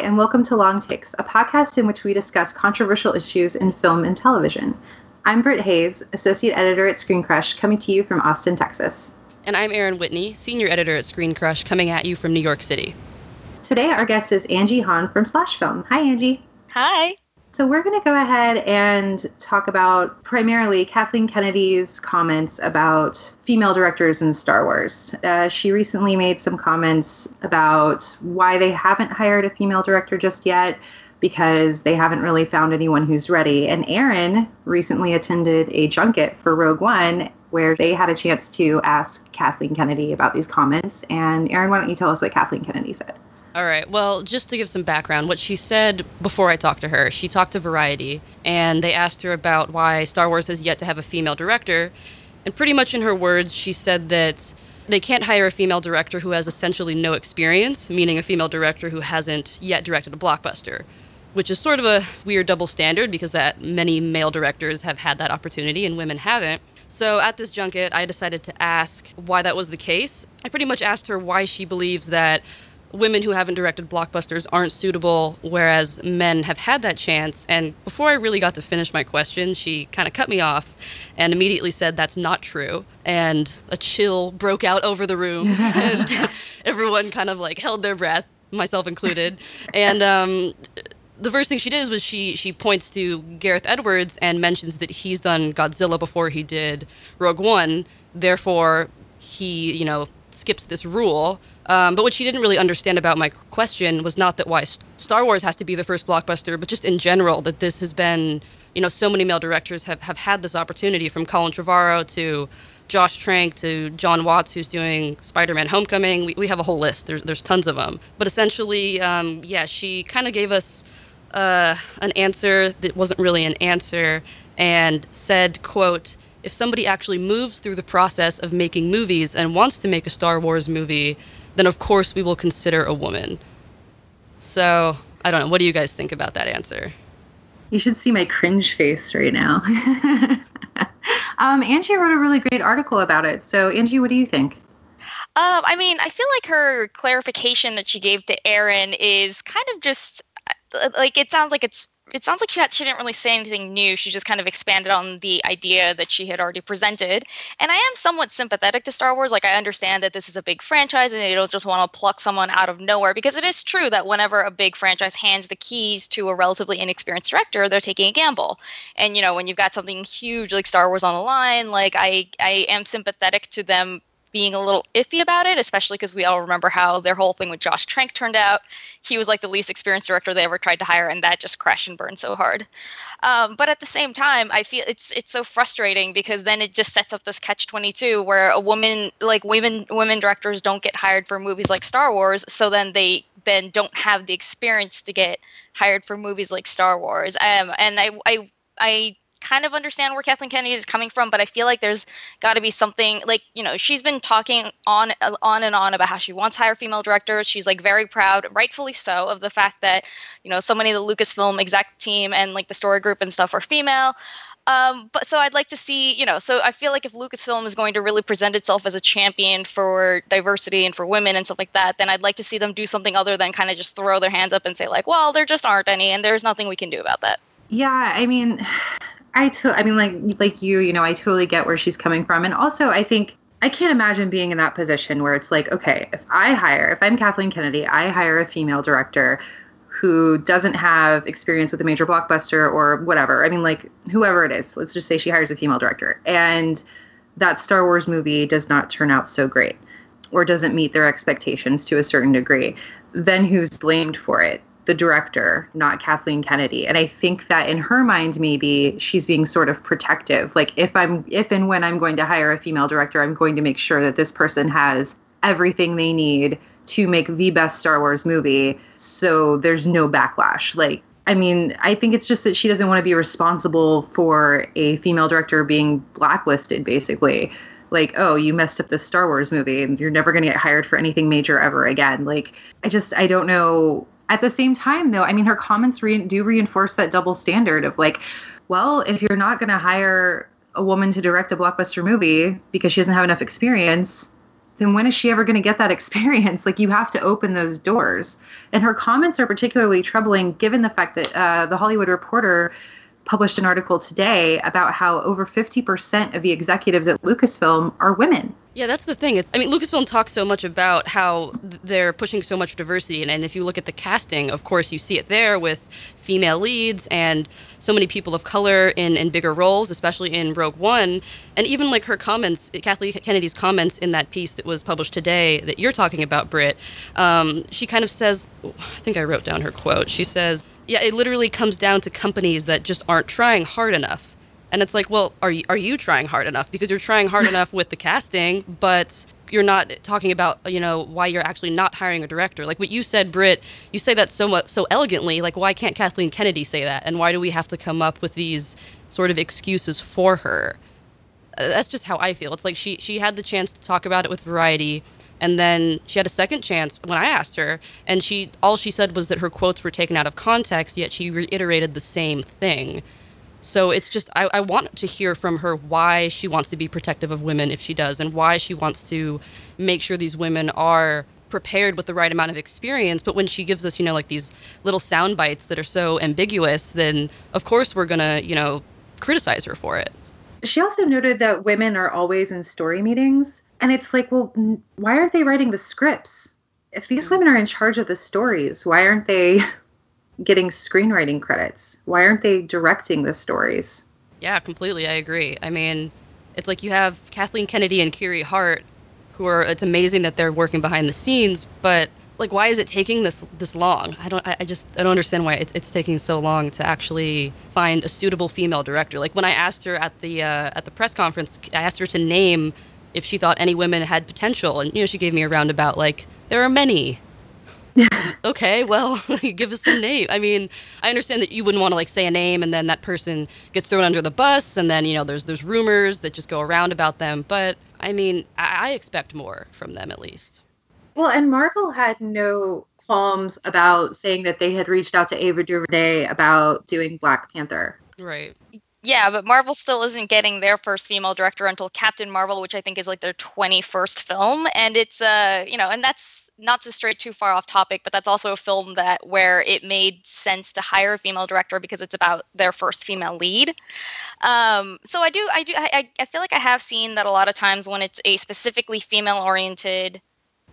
and welcome to Long Takes, a podcast in which we discuss controversial issues in film and television. I'm Britt Hayes, Associate Editor at Screen Crush, coming to you from Austin, Texas. And I'm Erin Whitney, Senior Editor at Screen Crush, coming at you from New York City. Today, our guest is Angie Han from Slash Film. Hi, Angie. Hi. So, we're going to go ahead and talk about primarily Kathleen Kennedy's comments about female directors in Star Wars. Uh, she recently made some comments about why they haven't hired a female director just yet because they haven't really found anyone who's ready. And Erin recently attended a junket for Rogue One where they had a chance to ask Kathleen Kennedy about these comments. And Erin, why don't you tell us what Kathleen Kennedy said? All right. Well, just to give some background, what she said before I talked to her, she talked to Variety, and they asked her about why Star Wars has yet to have a female director. And pretty much in her words, she said that they can't hire a female director who has essentially no experience, meaning a female director who hasn't yet directed a blockbuster, which is sort of a weird double standard because that many male directors have had that opportunity and women haven't. So at this junket, I decided to ask why that was the case. I pretty much asked her why she believes that women who haven't directed blockbusters aren't suitable, whereas men have had that chance. And before I really got to finish my question, she kind of cut me off and immediately said that's not true. And a chill broke out over the room, and everyone kind of like held their breath, myself included. And um, the first thing she did was she she points to Gareth Edwards and mentions that he's done Godzilla before he did Rogue One. Therefore, he you know skips this rule. Um, but what she didn't really understand about my question was not that why Star Wars has to be the first blockbuster, but just in general that this has been, you know, so many male directors have, have had this opportunity from Colin Trevorrow to Josh Trank to Jon Watts, who's doing Spider-Man: Homecoming. We, we have a whole list. There's there's tons of them. But essentially, um, yeah, she kind of gave us uh, an answer that wasn't really an answer and said, "quote." If somebody actually moves through the process of making movies and wants to make a Star Wars movie, then of course we will consider a woman. So, I don't know. What do you guys think about that answer? You should see my cringe face right now. um, Angie wrote a really great article about it. So, Angie, what do you think? Um, I mean, I feel like her clarification that she gave to Erin is kind of just uh, like it sounds like it's it sounds like she, had, she didn't really say anything new. She just kind of expanded on the idea that she had already presented. And I am somewhat sympathetic to Star Wars. Like, I understand that this is a big franchise and they don't just want to pluck someone out of nowhere because it is true that whenever a big franchise hands the keys to a relatively inexperienced director, they're taking a gamble. And, you know, when you've got something huge like Star Wars on the line, like, I, I am sympathetic to them being a little iffy about it, especially because we all remember how their whole thing with Josh Trank turned out. He was like the least experienced director they ever tried to hire, and that just crashed and burned so hard. Um, but at the same time, I feel it's it's so frustrating because then it just sets up this catch twenty two where a woman like women women directors don't get hired for movies like Star Wars, so then they then don't have the experience to get hired for movies like Star Wars. Um, and I I I kind of understand where Kathleen Kennedy is coming from, but I feel like there's got to be something like you know she's been talking on on and on about how she wants hire female directors. She's like very proud, rightfully so, of the fact that you know so many of the Lucasfilm exec team and like the story group and stuff are female. Um, but so I'd like to see, you know, so I feel like if Lucasfilm is going to really present itself as a champion for diversity and for women and stuff like that, then I'd like to see them do something other than kind of just throw their hands up and say like, well, there just aren't any, and there's nothing we can do about that. Yeah, I mean, I to I mean like like you, you know, I totally get where she's coming from. And also I think I can't imagine being in that position where it's like, okay, if I hire, if I'm Kathleen Kennedy, I hire a female director who doesn't have experience with a major blockbuster or whatever. I mean, like whoever it is, let's just say she hires a female director and that Star Wars movie does not turn out so great or doesn't meet their expectations to a certain degree, then who's blamed for it? The director, not Kathleen Kennedy. And I think that in her mind, maybe she's being sort of protective. Like if I'm, if and when I'm going to hire a female director, I'm going to make sure that this person has everything they need to make the best Star Wars movie. So there's no backlash. Like, I mean, I think it's just that she doesn't want to be responsible for a female director being blacklisted, basically like, oh, you messed up this Star Wars movie and you're never going to get hired for anything major ever again. Like, I just, I don't know at the same time, though, I mean, her comments re- do reinforce that double standard of like, well, if you're not going to hire a woman to direct a blockbuster movie because she doesn't have enough experience, then when is she ever going to get that experience? Like, you have to open those doors. And her comments are particularly troubling given the fact that uh, the Hollywood Reporter published an article today about how over 50% of the executives at Lucasfilm are women. Yeah, that's the thing. I mean, Lucasfilm talks so much about how they're pushing so much diversity, and, and if you look at the casting, of course, you see it there with female leads and so many people of color in, in bigger roles, especially in Rogue One. And even like her comments, Kathleen Kennedy's comments in that piece that was published today that you're talking about, Britt, um, she kind of says, I think I wrote down her quote. She says, Yeah, it literally comes down to companies that just aren't trying hard enough. And it's like, well, are you, are you trying hard enough? Because you're trying hard enough with the casting, but you're not talking about, you know, why you're actually not hiring a director. Like what you said, Britt, you say that so much, so elegantly. Like, why can't Kathleen Kennedy say that? And why do we have to come up with these sort of excuses for her? Uh, that's just how I feel. It's like she she had the chance to talk about it with Variety, and then she had a second chance when I asked her, and she all she said was that her quotes were taken out of context. Yet she reiterated the same thing. So it's just, I, I, want to hear from her why she wants to be protective of women if she does, and why she wants to make sure these women are prepared with the right amount of experience. But when she gives us, you know, like these little sound bites that are so ambiguous, then of course we're going to, you know, criticize her for it. She also noted that women are always in story meetings. And it's like, well, why aren't they writing the scripts? If these women are in charge of the stories, why aren't they getting screenwriting credits? Why aren't they directing the stories? Yeah, completely. I agree. I mean, it's like you have Kathleen Kennedy and Kiri Hart, who are. It's amazing that they're working behind the scenes, but like, why is it taking this this long? I don't. I, just. I don't understand why it's, it's taking so long to actually find a suitable female director. Like when I asked her at the uh, at the press conference, I asked her to name if she thought any women had potential, and you know, she gave me a roundabout like there are many okay, well, give us some name. I mean, I understand that you wouldn't want to like say a name and then that person gets thrown under the bus, and then you know there's there's rumors that just go around about them. But I mean, I, I expect more from them at least. Well, and Marvel had no qualms about saying that they had reached out to Ava DuVernay about doing Black Panther. Right. Yeah, but Marvel still isn't getting their first female director until Captain Marvel, which I think is like their 21st film. And it's, uh, you know, and that's not to stray too far off topic, but that's also a film that where it made sense to hire a female director because it's about their first female lead. Um, so I do, I do, I, I feel like I have seen that a lot of times when it's a specifically female oriented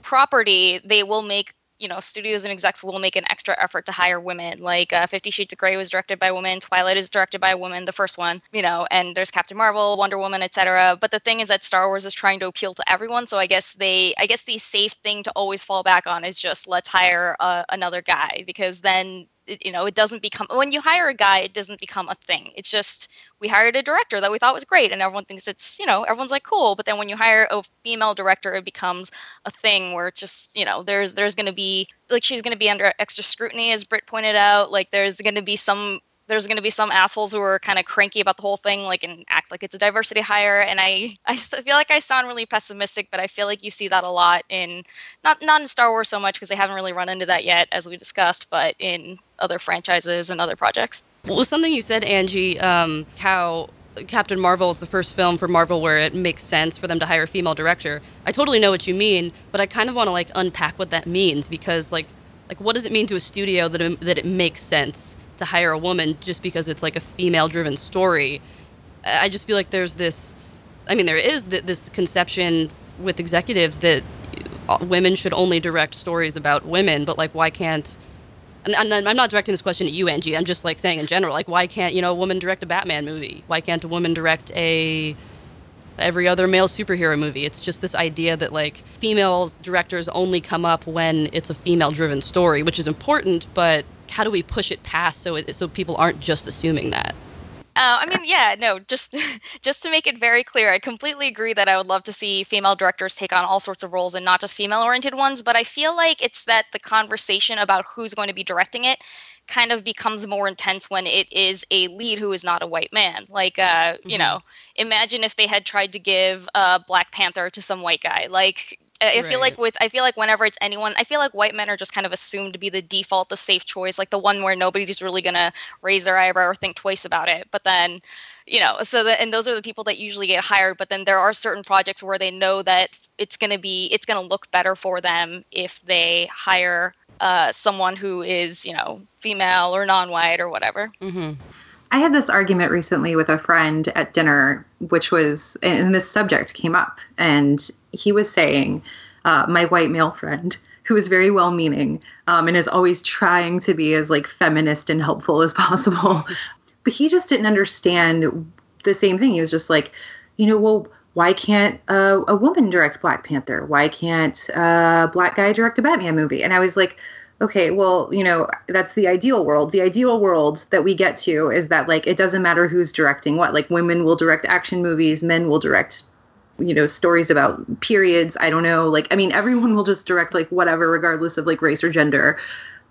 property, they will make you know, studios and execs will make an extra effort to hire women. Like uh, Fifty Shades of Grey was directed by a woman, Twilight is directed by a woman, the first one, you know, and there's Captain Marvel, Wonder Woman, etc. But the thing is that Star Wars is trying to appeal to everyone, so I guess they, I guess the safe thing to always fall back on is just let's hire uh, another guy because then you know it doesn't become when you hire a guy it doesn't become a thing. It's just we hired a director that we thought was great and everyone thinks it's you know everyone's like cool. But then when you hire a female director it becomes a thing where it's just you know there's there's going to be like she's going to be under extra scrutiny as Britt pointed out. Like there's going to be some there's going to be some assholes who are kind of cranky about the whole thing, like and act like it's a diversity hire. And I, I feel like I sound really pessimistic, but I feel like you see that a lot in not not in Star Wars so much because they haven't really run into that yet, as we discussed, but in other franchises and other projects. Well, something you said, Angie, um, how Captain Marvel is the first film for Marvel where it makes sense for them to hire a female director. I totally know what you mean, but I kind of want to like unpack what that means because like like what does it mean to a studio that it, that it makes sense? To hire a woman just because it's like a female driven story. I just feel like there's this I mean there is this conception with executives that uh, women should only direct stories about women, but like why can't and, I'm not directing this question at you, Angie. I'm just like saying in general, like why can't you know a woman direct a Batman movie? Why can't a woman direct a every other male superhero movie? It's just this idea that like female directors only come up when it's a female driven story, which is important, but how do we push it past so it, so people aren't just assuming that? Uh, I mean, yeah, no, just just to make it very clear, I completely agree that I would love to see female directors take on all sorts of roles and not just female-oriented ones. But I feel like it's that the conversation about who's going to be directing it kind of becomes more intense when it is a lead who is not a white man. Like, uh, mm-hmm. you know, imagine if they had tried to give uh, Black Panther to some white guy. Like, I feel like with I feel like whenever it's anyone, I feel like white men are just kind of assumed to be the default, the safe choice, like the one where nobody's really gonna raise their eyebrow or think twice about it. But then, you know, so that and those are the people that usually get hired. But then there are certain projects where they know that it's gonna be it's gonna look better for them if they hire uh, someone who is you know female or non-white or whatever. Mm-hmm. I had this argument recently with a friend at dinner, which was, and this subject came up, and he was saying, uh, my white male friend, who is very well meaning um, and is always trying to be as like feminist and helpful as possible, but he just didn't understand the same thing. He was just like, you know, well, why can't uh, a woman direct Black Panther? Why can't a black guy direct a Batman movie? And I was like, okay, well, you know, that's the ideal world. The ideal world that we get to is that like it doesn't matter who's directing what. Like women will direct action movies, men will direct you know stories about periods. I don't know. Like i mean everyone will just direct like whatever regardless of like race or gender.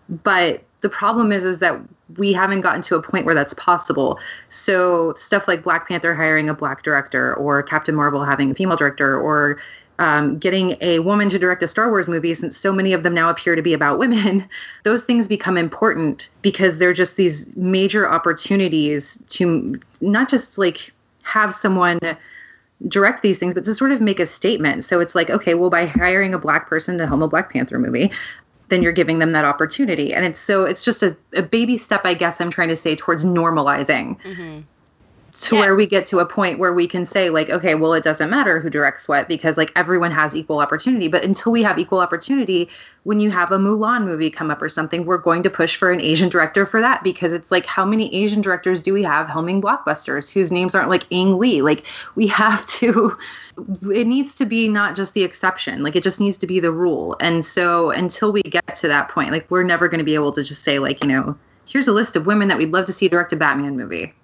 But the problem is is that we haven't gotten to a point where that's possible. So stuff like black panther hiring a black director or captain marvel having a female director or um, getting a woman to direct a Star Wars movie, since so many of them now appear to be about women, those things become important because they're just these major opportunities to not just like have someone direct these things, but to sort of make a statement. So it's like, okay, well, by hiring a black person to helm a Black Panther movie, then you're giving them that opportunity. And it's so it's just a, a baby step, I guess I'm trying to say, towards normalizing hmm to where we get to a point where we can say like okay well it doesn't matter who directs what because like everyone has equal opportunity. But until we have equal opportunity when you have a mulan movie come up or something we're going to push for an asian director for that because it's like how many asian directors do we have helming blockbusters whose names aren't like ang lee? Like we have to it needs to be not just the exception. Like it just needs to be the rule. And so until we get to that point like we're never going to be able to just say like you know here's a list of women that we'd love to see direct a batman movie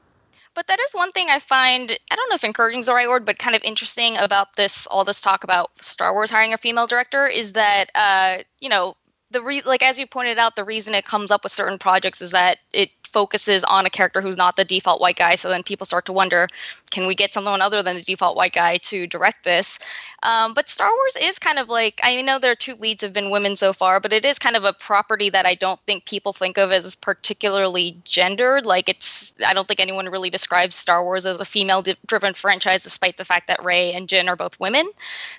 But that is one thing I find, I don't know if encouraging is the right word, but kind of interesting about this, all this talk about Star Wars hiring a female director is that, uh, you know, the re- like as you pointed out, the reason it comes up with certain projects is that it focuses on a character who's not the default white guy. So then people start to wonder, can we get someone other than the default white guy to direct this? Um, but Star Wars is kind of like I know their two leads have been women so far, but it is kind of a property that I don't think people think of as particularly gendered. Like it's I don't think anyone really describes Star Wars as a female-driven franchise, despite the fact that Rey and Jyn are both women.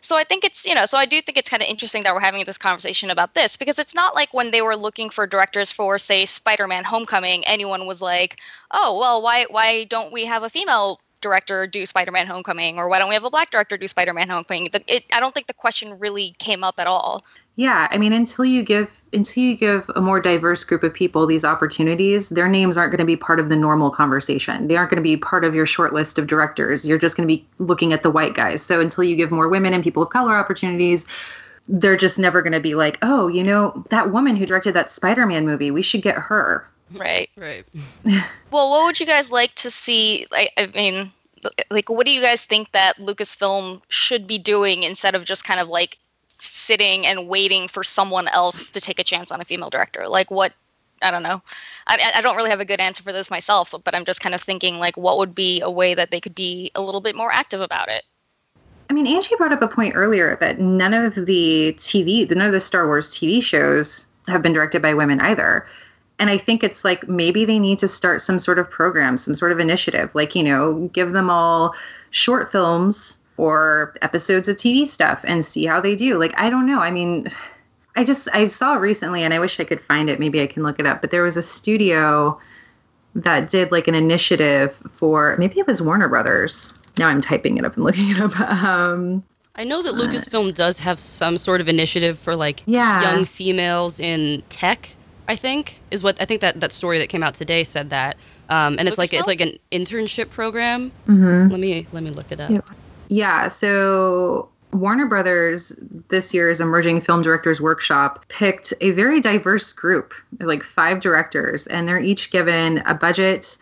So I think it's you know so I do think it's kind of interesting that we're having this conversation about this because it's not like when they were looking for directors for say Spider-Man: Homecoming, anyone was like, oh well, why why don't we have a female director do Spider-Man: Homecoming, or why don't we have a black director do Spider-Man: Homecoming? The, it, I don't think the question really came up at all. Yeah, I mean, until you give until you give a more diverse group of people these opportunities, their names aren't going to be part of the normal conversation. They aren't going to be part of your short list of directors. You're just going to be looking at the white guys. So until you give more women and people of color opportunities, they're just never going to be like, oh, you know, that woman who directed that Spider-Man movie, we should get her. Right. Right. Well, what would you guys like to see? I, I mean, like, what do you guys think that Lucasfilm should be doing instead of just kind of like sitting and waiting for someone else to take a chance on a female director? Like, what? I don't know. I, I don't really have a good answer for this myself, but I'm just kind of thinking like, what would be a way that they could be a little bit more active about it? I mean, Angie brought up a point earlier that none of the TV, none of the Star Wars TV shows have been directed by women either. And I think it's like maybe they need to start some sort of program, some sort of initiative, like, you know, give them all short films or episodes of TV stuff and see how they do. Like, I don't know. I mean, I just, I saw recently and I wish I could find it. Maybe I can look it up, but there was a studio that did like an initiative for maybe it was Warner Brothers. Now I'm typing it up and looking it up. Um, I know that Lucasfilm does have some sort of initiative for like Yeah. young females in tech. I think is what I think that that story that came out today said that, um, and it's like it's like an internship program. mhm. Let me let me look it up. Yeah. Yeah, so Warner Brothers this year's Emerging Film Directors Workshop picked a very diverse group, like five directors, and they're each given a budget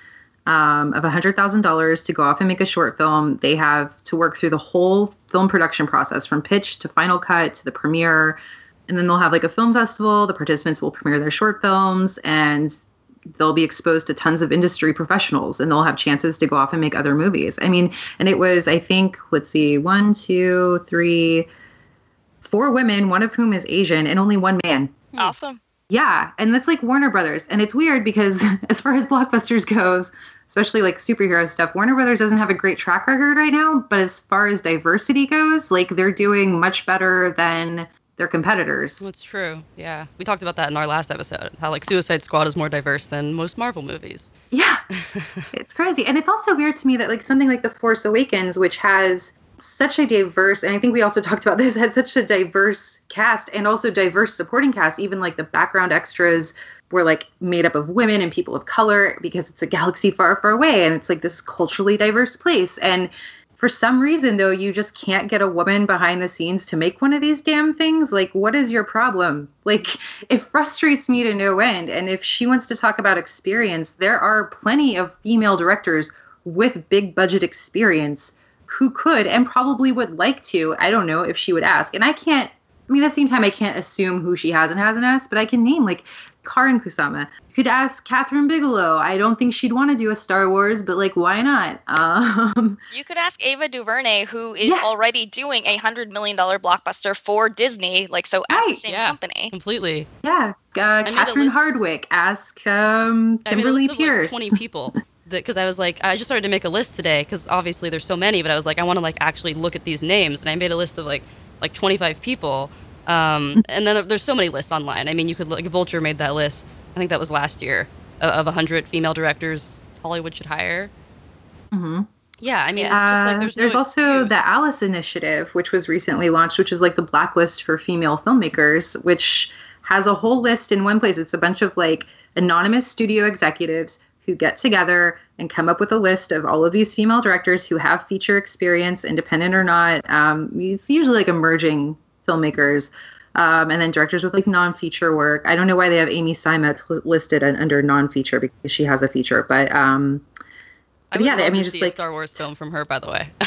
um, of $100,000 to go off and make a short film. They have to work through the whole film production process from pitch to final cut to the premiere. And then they'll have like a film festival. The participants will premiere their short films and they'll be exposed to tons of industry professionals and they'll have chances to go off and make other movies. I mean, and it was, I think, let's see, one, two, three, four women, one of whom is Asian, and only one man. Hmm. Awesome. Yeah, and that's like Warner Brothers, and it's weird because as far as blockbusters goes, especially like superhero stuff, Warner Brothers doesn't have a great track record right now. But as far as diversity goes, like they're doing much better than their competitors. That's true. Yeah. We talked about that in our last episode. How like Suicide Squad is more diverse than most Marvel movies. Yeah. it's crazy. And it's also weird to me that like something like The Force Awakens, which has such a diverse and I think we also talked about this, had such a diverse cast and also diverse supporting cast, even like the background extras were like made up of women and people of color because it's a galaxy far, far away and it's like this culturally diverse place. And for some reason though you just can't get a woman behind the scenes to make one of these damn things? Like what is your problem? Like it frustrates me to no end. And if she wants to talk about experience there are plenty of female directors with big budget experience who could and probably would like to. I don't know if she would ask. And i can't I mean, at the same time, I can't assume who she has and hasn't asked, but I can name like Karyn Kusama. You could ask Kathryn Bigelow. I don't think she'd want to do a Star Wars, but like, why not? Um, you could ask Ava DuVernay, who is Yes. already doing a hundred million dollar blockbuster for Disney, like so at the Right, same yeah. company. Completely. yeah, uh, Catherine list- Hardwicke. Ask um, I made a Kimberly list of Peirce. like 20 people. Because I was like, I just started to make a list today because obviously there's so many, but I was like, I want to like actually look at these names, and I made a list of like like 25 people. Um, and then there's so many lists online. I mean, you could look. Vulture made that list. I think that was last year of, of 100 female directors Hollywood should hire. Mhm. Yeah, I mean, it's just like Uh, there's, there's no also the Alice Initiative, which was recently launched, which is like the blacklist for female filmmakers, which has a whole list in one place. It's a bunch of like anonymous studio executives who get together and come up with a list of all of these female directors who have feature experience, independent or not. Um, it's usually like emerging filmmakers. Um, and then directors with like non-feature work. I don't know why they have Amy Seimetz listed un- under non-feature because she has a feature, but um, I would yeah, love I mean, to just see like- a Star Wars film from her, by the way.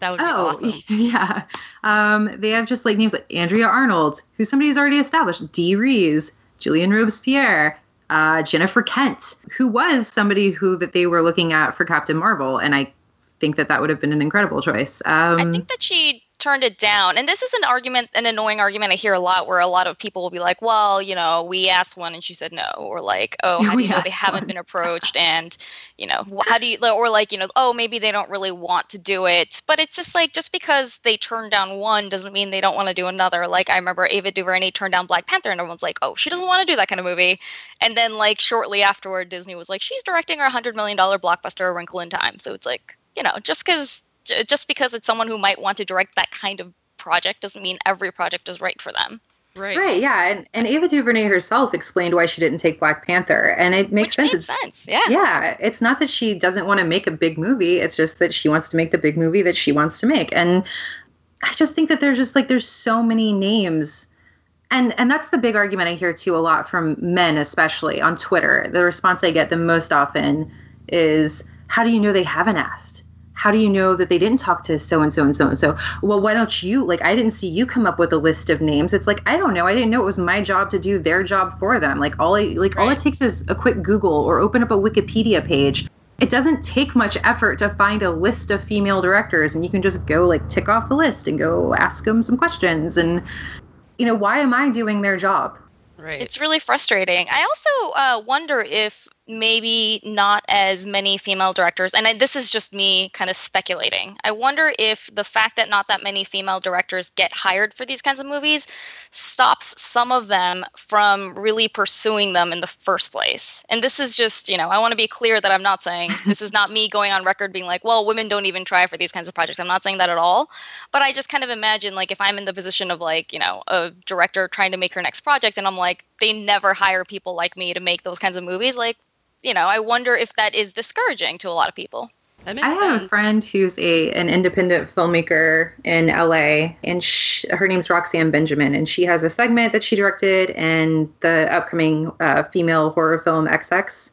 that would be Oh, awesome. yeah. Um, they have just like names like Andrea Arnold, who's somebody who's already established, Dee Rees, Gillian Robespierre, uh, Jennifer Kent, who was somebody who that they were looking at for Captain Marvel, and I think that that would have been an incredible choice. Um, I think that she turned it down. And this is an argument, an annoying argument I hear a lot where a lot of people will be like, well, you know, we asked one and she said no. Or like, oh, how do you know they haven't one. been approached? And, you know, how do you, or like, you know, oh, maybe they don't really want to do it. But it's just like, just because they turned down one doesn't mean they don't want to do another. Like, I remember Ava DuVernay turned down Black Panther and everyone's like, oh, she doesn't want to do that kind of movie. And then, like, shortly afterward, Disney was like, she's directing our $100 million blockbuster, A Wrinkle in Time. So it's like, you know, just because just because it's someone who might want to direct that kind of project doesn't mean every project is right for them. Right. right, yeah, and, and Ava DuVernay herself explained why she didn't take Black Panther, and it makes which sense. made It's- sense. Yeah. yeah it's not that she doesn't want to make a big movie it's just that she wants to make the big movie that she wants to make and i just think that there's just like there's so many names and and that's the big argument i hear too a lot from men especially on twitter the response i get the most often is how do you know they haven't asked how do you know that they didn't talk to so and so and so and so? Well why don't you like i didn't see you come up with a list of names. It's like i don't know. I didn't know it was my job to do their job for them. Like all I, like all it takes is a quick google or open up a wikipedia page. It doesn't take much effort to find a list of female directors and you can just go like tick off the list and go ask them some questions. And you know why am i doing their job? Right. It's really frustrating. I also uh, wonder if maybe not as many female directors, and I, this is just me kind of speculating. I wonder if the fact that not that many female directors get hired for these kinds of movies stops some of them from really pursuing them in the first place. And this is just, you know, I want to be clear that I'm not saying this is not me going on record being like, well, women don't even try for these kinds of projects. I'm not saying that at all. But I just kind of imagine like if I'm in the position of like, you know, a director trying to make her next project and I'm like, they never hire people like me to make those kinds of movies, like, you know, I wonder if that is discouraging to a lot of people. that makes I have sense. a friend who's a an independent filmmaker in LA, and sh her name's Roxanne Benjamin, and she has a segment that she directed in the upcoming uh, female horror film XX.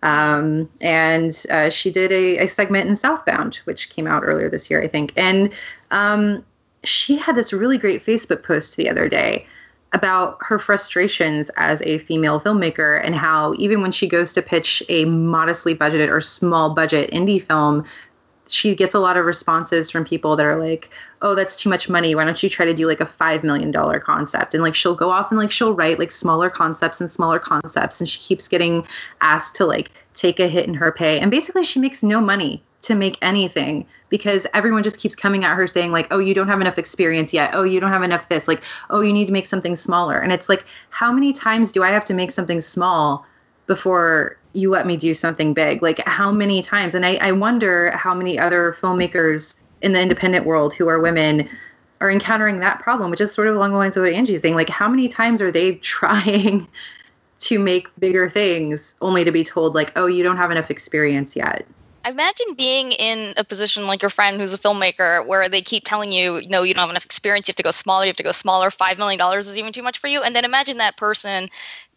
Um, and uh, she did a, a segment in Southbound, which came out earlier this year, I think. And um, she had this really great Facebook post the other day about her frustrations as a female filmmaker and how even when she goes to pitch a modestly budgeted or small budget indie film she gets a lot of responses from people that are like, "Oh, that's too much money. Why don't you try to do like a 5 million dollar concept?" And like she'll go off and like she'll write like smaller concepts and smaller concepts and she keeps getting asked to like take a hit in her pay. And basically she makes no money to make anything because everyone just keeps coming at her saying like oh you don't have enough experience yet. Oh you don't have enough this. Like oh you need to make something smaller. And it's like how many times do i have to make something small before you let me do something big? Like how many times? And i, I wonder how many other filmmakers in the independent world who are women are encountering that problem which is sort of along the lines of what angie's saying. Like how many times are they trying to make bigger things only to be told like oh you don't have enough experience yet Imagine being in a position like your friend who's a filmmaker where they keep telling you, no, you don't have enough experience, you have to go smaller, you have to go smaller, $5 million is even too much for you. And then imagine that person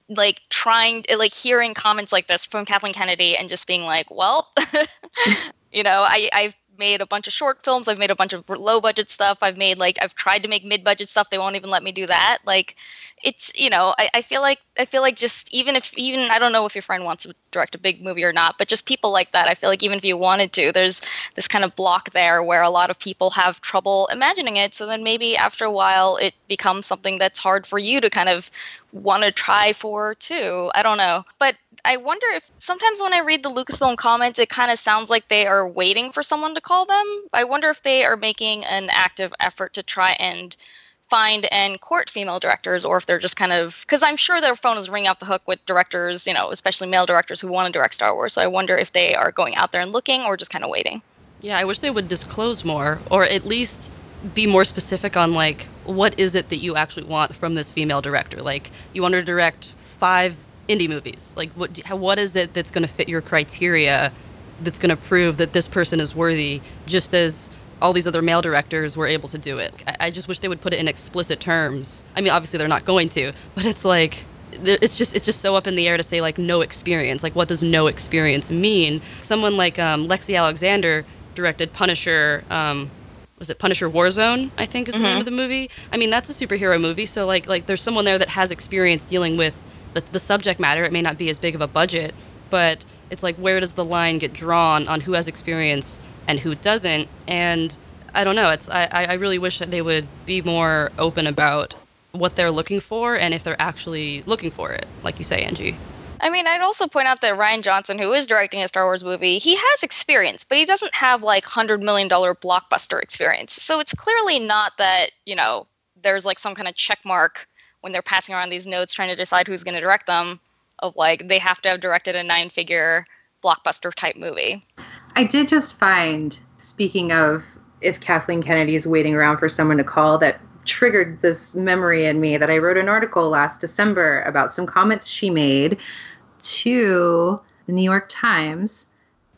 like trying like hearing comments like this from Kathleen Kennedy and just being like, well, you know, I I've made a bunch of short films, I've made a bunch of low budget stuff, I've made like I've tried to make mid budget stuff, they won't even let me do that. Like it's you know I, I feel like i feel like just even if even i don't know if your friend wants to direct a big movie or not but just people like that i feel like even if you wanted to there's this kind of block there where a lot of people have trouble imagining it so then maybe after a while it becomes something that's hard for you to kind of want to try for too i don't know. But i wonder if sometimes when i read the lucasfilm comments it kind of sounds like they are waiting for someone to call them. I wonder if they are making an active effort to try and find and court female directors or if they're just kind of because i'm sure their phone is ringing off the hook with directors you know especially male directors who want to direct star wars. So i wonder if they are going out there and looking or just kind of waiting. Yeah i wish they would disclose more or at least be more specific on like what is it that you actually want from this female director like you want her to direct five indie movies like what what is it that's going to fit your criteria that's going to prove that this person is worthy just as all these other male directors were able to do it. I, just wish they would put it in explicit terms. I mean, obviously they're not going to, but it's like it's just it's just so up in the air to say like no experience like what does no experience mean someone like um, lexi alexander directed punisher um, was it punisher warzone i think is the mm-hmm. name of the movie i mean that's a superhero movie so like like there's someone there that has experience dealing with the, the subject matter it may not be as big of a budget but it's like where does the line get drawn on who has experience and who doesn't. And I don't know. It's I, I really wish that they would be more open about what they're looking for and if they're actually looking for it, like you say, Angie. I mean, I'd also point out that Rian Johnson, who is directing a Star Wars movie, he has experience, but he doesn't have like $100 million blockbuster experience. So it's clearly not that, you know, there's like some kind of check mark when they're passing around these notes trying to decide who's going to direct them of like they have to have directed a nine figure blockbuster type movie. I did just find, speaking of if Kathleen Kennedy is waiting around for someone to call, that triggered this memory in me that I wrote an article last December about some comments she made to the New York Times.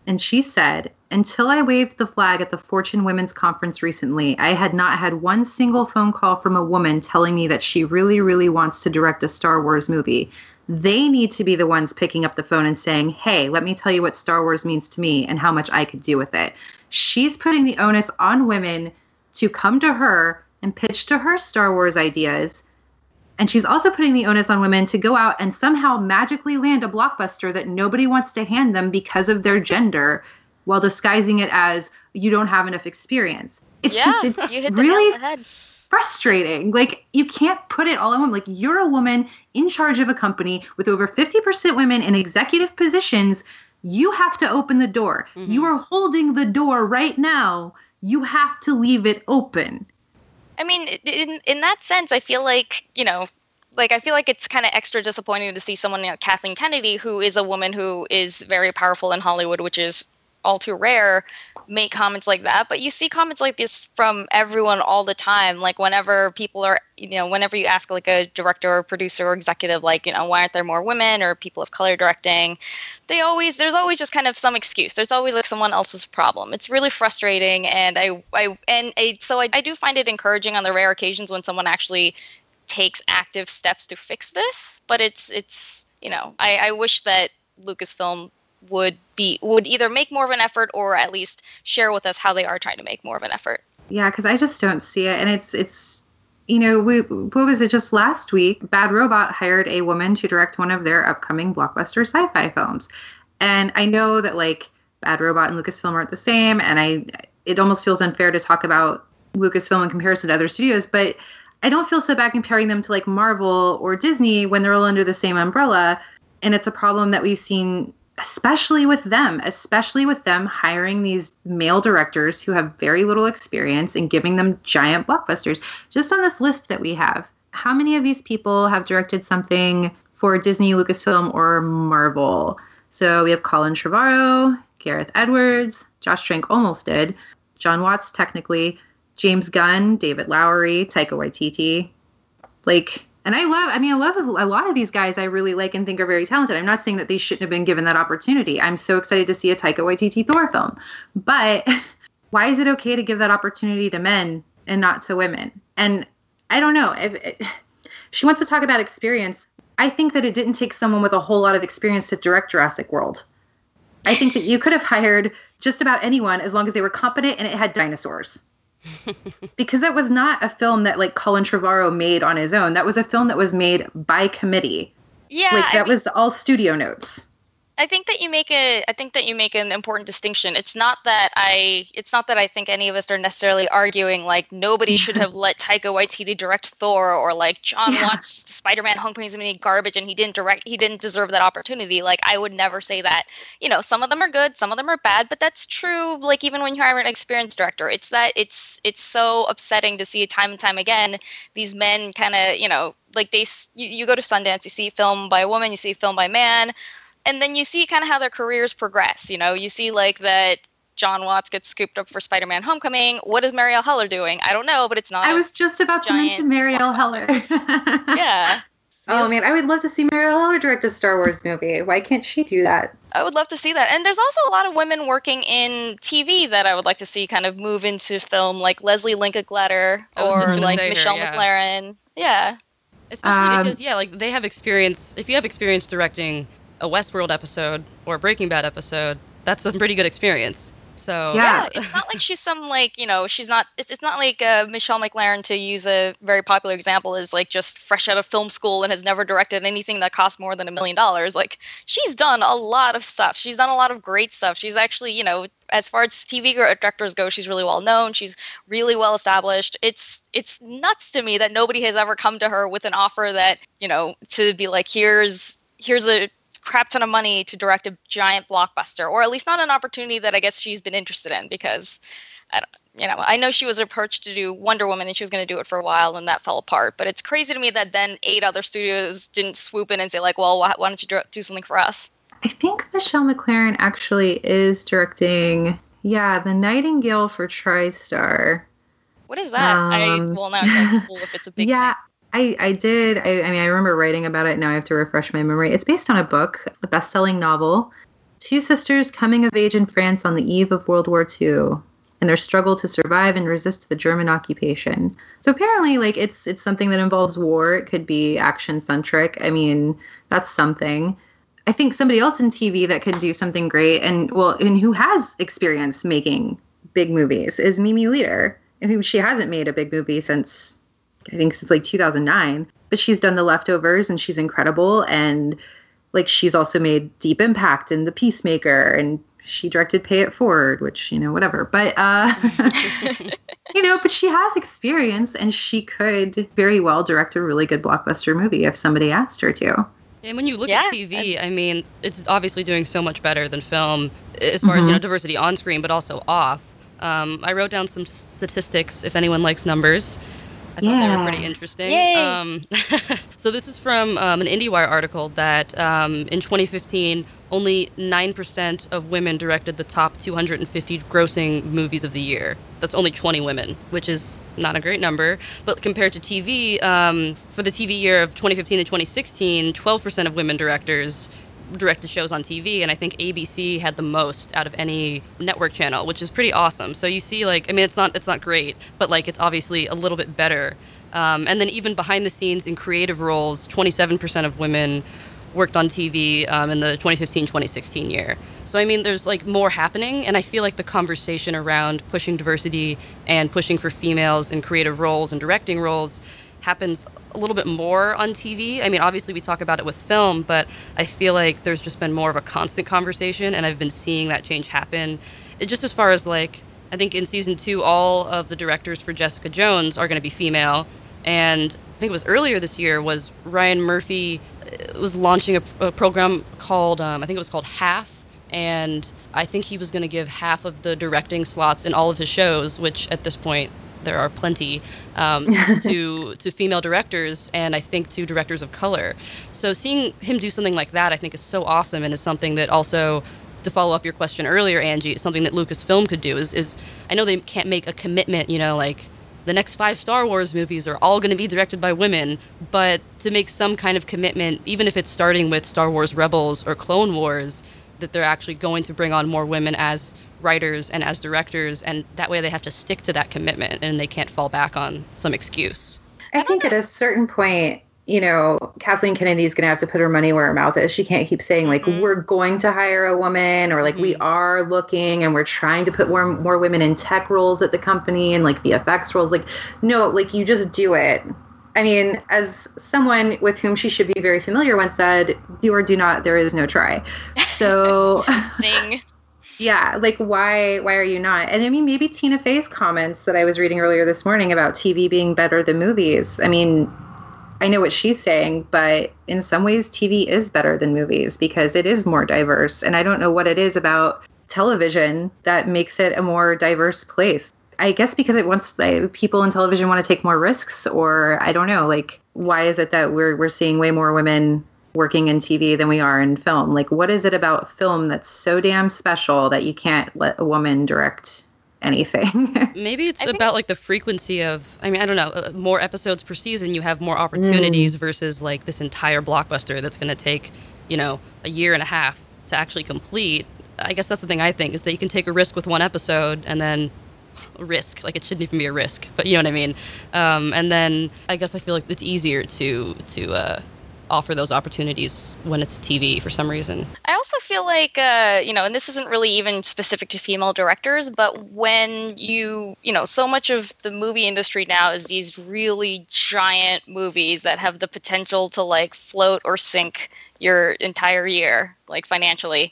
And she said, Until I waved the flag at the Fortune Women's Conference recently, I had not had one single phone call from a woman telling me that she really, really wants to direct a Star Wars movie they need to be the ones picking up the phone and saying, Hey, let me tell you what Star Wars means to me and how much I could do with it. She's putting the onus on women to come to her and pitch to her Star Wars ideas. And she's also putting the onus on women to go out and somehow magically land a blockbuster that nobody wants to hand them because of their gender while disguising it as you don't have enough experience. It's yeah, just it's you hit really frustrating. Like you can't put it all on women. Like you're a woman in charge of a company with over 50% women in executive positions. You have to open the door. Mm-hmm. You are holding the door right now. You have to leave it open. I mean, in in that sense, I feel like, you know, like I feel like it's kind of extra disappointing to see someone like Kathleen Kennedy, who is a woman who is very powerful in Hollywood, which is all too rare make comments like that but you see comments like this from everyone all the time. Like whenever people are you know whenever you ask like a director or producer or executive like you know why aren't there more women or people of color directing? They always there's always just kind of some excuse. There's always like someone else's problem. It's really frustrating and i i and I, so I, I do find it encouraging on the rare occasions when someone actually takes active steps to fix this but it's it's you know i i wish that lucasfilm would be would either make more of an effort or at least share with us how they are trying to make more of an effort. Yeah, because I just don't see it, and it's it's you know we what was it just last week? Bad Robot hired a woman to direct one of their upcoming blockbuster sci-fi films, and I know that like Bad Robot and Lucasfilm aren't the same, and I it almost feels unfair to talk about Lucasfilm in comparison to other studios, but I don't feel so bad comparing them to like Marvel or Disney when they're all under the same umbrella. And it's a problem that we've seen, especially with them, especially with them hiring these male directors who have very little experience and giving them giant blockbusters. Just on this list that we have, how many of these people have directed something for Disney, Lucasfilm, or Marvel? So we have Colin Trevorrow, Gareth Edwards, Josh Trank almost did, Jon Watts technically, James Gunn, David Lowery, Taika Waititi. Like, and I love, I mean, I love a lot of these guys I really like and think are very talented. I'm not saying that they shouldn't have been given that opportunity. I'm so excited to see a Taika Waititi Thor film. But why is it okay to give that opportunity to men and not to women? And I don't know. If, if she wants to talk about experience, I think that it didn't take someone with a whole lot of experience to direct Jurassic World. I think that you could have hired just about anyone as long as they were competent and it had dinosaurs. Because that was not a film that like Colin Trevorrow made on his own. That was a film that was made by committee. Yeah, like that I mean, was all studio notes. I think that you make a I think that you make an important distinction. It's not that I it's not that I think any of us are necessarily arguing like nobody should have let Taika Waititi direct Thor or like Jon Yeah. Watts Spider-Man Homecoming is be garbage and he didn't direct he didn't deserve that opportunity. Like I would never say that. You know, some of them are good, some of them are bad, but that's true like even when you hire an experienced director. It's that it's it's so upsetting to see time and time again these men kind of, you know, like they you, you go to Sundance, you see film by a woman, you see film by a man and then you see kind of how their careers progress. You know, you see like that Jon Watts gets scooped up for Spider-Man: Homecoming. What is Marielle Heller doing? I don't know, but it's not. I was just about to mention Marielle Heller. yeah, Oh man, I would love to see Marielle Heller direct a Star Wars movie. Why can't she do that? I would love to see that. And there's also a lot of women working in TV that I would like to see kind of move into film, like Leslie Linka Glatter I was just or like say her, Michelle yeah. MacLaren. Yeah, Especially Um, because yeah, like they have experience. If you have experience directing a Westworld episode or a Breaking Bad episode, that's a pretty good experience. So Yeah. yeah, it's not like she's some like you know she's not. It's, it's not like uh, Michelle MacLaren to use a very popular example is like just fresh out of film school and has never directed anything that cost more than a million dollars. Like she's done a lot of stuff. She's done a lot of great stuff. She's actually you know as far as TV directors go, she's really well known. She's really well established. It's it's nuts to me that nobody has ever come to her with an offer that you know to be like here's here's a crap ton of money to direct a giant blockbuster, or at least not an opportunity that I guess she's been interested in because I don't, you know, I know she was approached to do Wonder Woman and she was going to do it for a while and that fell apart. But it's crazy to me that then eight other studios didn't swoop in and say like, well, why, why don't you do something for us? I think Michelle MacLaren actually is directing, yeah, The Nightingale for TriStar. What is that? I Um, well now I'm if it's a big yeah, thing. I, I did. I, I mean, I remember writing about it. Now I have to refresh my memory. It's based on a book, a best selling novel. Two sisters coming of age in France on the eve of World War II and their struggle to survive and resist the German occupation. So apparently, like it's it's something that involves war. It could be action centric. I mean, that's something. I think somebody else in TV that could do something great and well, and who has experience making big movies is Mimi Leder, and who she hasn't made a big movie since I think since like 2009. But she's done The Leftovers and she's incredible. And like she's also made Deep Impact and The Peacemaker and she directed Pay It Forward, which, you know, whatever. But, uh, you know, but she has experience and she could very well direct a really good blockbuster movie if somebody asked her to. And when you look Yeah, at TV, I mean, it's obviously doing so much better than film as far as you know diversity on screen, but also off. Um, I wrote down some statistics if anyone likes numbers. I thought they were pretty interesting. Yay. Um, so this is from um, an IndieWire article that um, in 2015, only 9% of women directed the top 250 grossing movies of the year. That's only 20 women, which is not a great number. But compared to TV, um, for the TV year of 2015 to 2016, 12% of women directors directed shows on TV, and I think ABC had the most out of any network channel, which is pretty awesome. So you see, like, I mean, it's not it's not great, but like, it's obviously a little bit better. Um, and then even behind the scenes in creative roles, 27% of women worked on TV um, in the 2015-2016 year. So I mean, there's like more happening, and I feel like the conversation around pushing diversity and pushing for females in creative roles and directing roles happens a little bit more on TV. I mean, obviously we talk about it with film, but I feel like there's just been more of a constant conversation, and I've been seeing that change happen. It, just as far as like, I think in season two, all of the directors for Jessica Jones are going to be female, and I think it was earlier this year was Ryan Murphy uh, was launching a, a program called um, I think it was called Half, and I think he was going to give half of the directing slots in all of his shows, which at this point there are plenty um, to to female directors and I think to directors of color. So seeing him do something like that, I think is so awesome and is something that also to follow up your question earlier, Angie, is something that Lucasfilm could do is is I know they can't make a commitment, you know, like the next five Star Wars movies are all going to be directed by women, but to make some kind of commitment, even if it's starting with Star Wars Rebels or Clone Wars, that they're actually going to bring on more women as writers and as directors, and that way they have to stick to that commitment and they can't fall back on some excuse. I think at a certain point, you know, Kathleen Kennedy is going to have to put her money where her mouth is. She can't keep saying like mm-hmm. we're going to hire a woman or like mm-hmm. we are looking and we're trying to put more more women in tech roles at the company and like VFX roles. Like no, like you just do it. I mean, as someone with whom she should be very familiar once said, "Do or do not. There is no try." So, sing yeah like why why are you not? And i mean maybe tina fey's comments that i was reading earlier this morning about tv being better than movies i mean i know what she's saying but in some ways tv is better than movies because it is more diverse and i don't know what it is about television that makes it a more diverse place. I guess because it wants like, people in television want to take more risks or i don't know like why is it that we're we're seeing way more women working in TV than we are in film. Like, what is it about film that's so damn special that you can't let a woman direct anything? Maybe it's I about think- like the frequency of, I mean, I don't know, uh, more episodes per season, you have more opportunities mm. versus like this entire blockbuster that's going to take, you know, a year and a half to actually complete. I guess that's the thing I think is that you can take a risk with one episode and then risk like it shouldn't even be a risk but you know what i mean um, and then i guess i feel like it's easier to to uh, offer those opportunities when it's TV for some reason. I also feel like, uh, you know, and this isn't really even specific to female directors, but when you, you know, so much of the movie industry now is these really giant movies that have the potential to like float or sink your entire year, like financially.